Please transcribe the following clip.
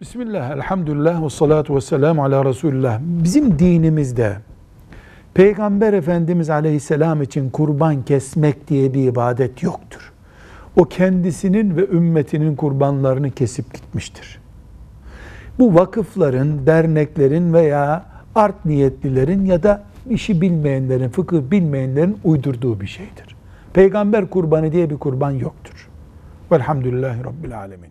Bismillah, elhamdülillah ve salatu ve selamu ala Resulullah. Bizim dinimizde Peygamber Efendimiz aleyhisselam için kurban kesmek diye bir ibadet yoktur. O kendisinin ve ümmetinin kurbanlarını kesip gitmiştir. Bu vakıfların, derneklerin veya art niyetlilerin ya da işi bilmeyenlerin, fıkıh bilmeyenlerin uydurduğu bir şeydir. Peygamber kurbanı diye bir kurban yoktur. Velhamdülillahi Rabbil Alemin.